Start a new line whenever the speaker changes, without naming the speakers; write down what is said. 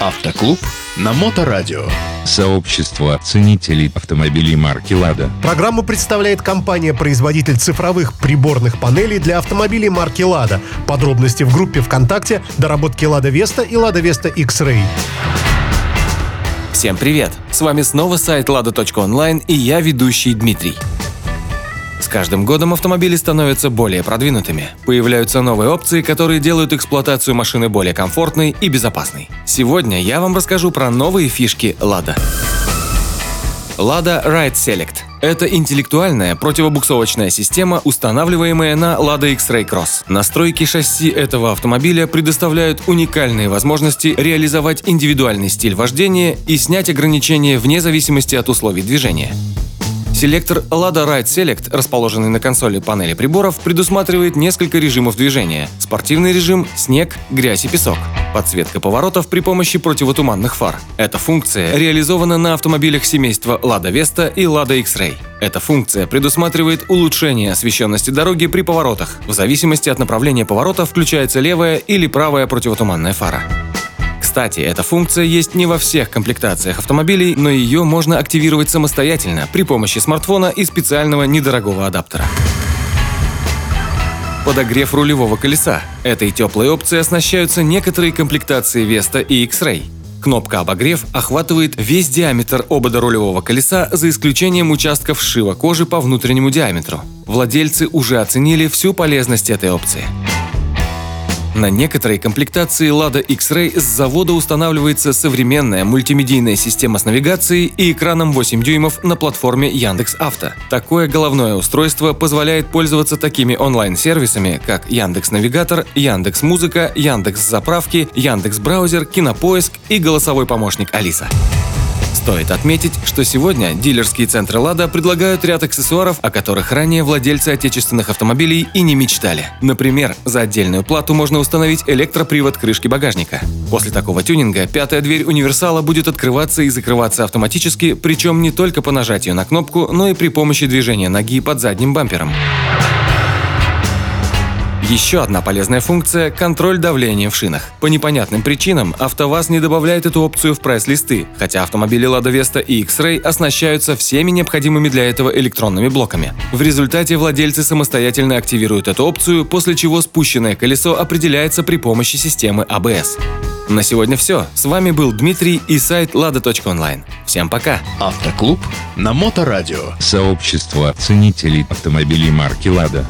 Автоклуб на Моторадио.
Сообщество ценителей автомобилей марки «Лада».
Программу представляет компания-производитель цифровых приборных панелей для автомобилей марки «Лада». Подробности в группе ВКонтакте «Доработки Лада Веста» и «Лада Веста X-Ray».
Всем привет! С вами снова сайт lada.online и я ведущий Дмитрий. С каждым годом автомобили становятся более продвинутыми. Появляются новые опции, которые делают эксплуатацию машины более комфортной и безопасной. Сегодня я вам расскажу про новые фишки Lada. Lada Ride Select – это интеллектуальная противобуксовочная система, устанавливаемая на Lada X-Ray Cross. Настройки шасси этого автомобиля предоставляют уникальные возможности реализовать индивидуальный стиль вождения и снять ограничения вне зависимости от условий движения. Селектор Lada Ride Select, расположенный на консоли панели приборов, предусматривает несколько режимов движения. Спортивный режим, снег, грязь и песок. Подсветка поворотов при помощи противотуманных фар. Эта функция реализована на автомобилях семейства Lada Vesta и Lada X-Ray. Эта функция предусматривает улучшение освещенности дороги при поворотах. В зависимости от направления поворота включается левая или правая противотуманная фара. Кстати, эта функция есть не во всех комплектациях автомобилей, но ее можно активировать самостоятельно при помощи смартфона и специального недорогого адаптера. Подогрев рулевого колеса. Этой теплой опцией оснащаются некоторые комплектации Vesta и X-Ray. Кнопка «Обогрев» охватывает весь диаметр обода рулевого колеса за исключением участков сшива кожи по внутреннему диаметру. Владельцы уже оценили всю полезность этой опции. На некоторой комплектации Lada X-Ray с завода устанавливается современная мультимедийная система с навигацией и экраном 8 дюймов на платформе Яндекс Авто. Такое головное устройство позволяет пользоваться такими онлайн-сервисами, как Яндекс Навигатор, Яндекс Музыка, Яндекс Заправки, Яндекс Браузер, Кинопоиск и голосовой помощник Алиса. Стоит отметить, что сегодня дилерские центры «Лада» предлагают ряд аксессуаров, о которых ранее владельцы отечественных автомобилей и не мечтали. Например, за отдельную плату можно установить электропривод крышки багажника. После такого тюнинга пятая дверь универсала будет открываться и закрываться автоматически, причем не только по нажатию на кнопку, но и при помощи движения ноги под задним бампером. Еще одна полезная функция – контроль давления в шинах. По непонятным причинам АвтоВАЗ не добавляет эту опцию в прайс-листы, хотя автомобили Lada Vesta и X-Ray оснащаются всеми необходимыми для этого электронными блоками. В результате владельцы самостоятельно активируют эту опцию, после чего спущенное колесо определяется при помощи системы ABS. На сегодня все. С вами был Дмитрий и сайт lada.online. Всем пока!
Автоклуб на Моторадио.
Сообщество ценителей автомобилей марки «Лада».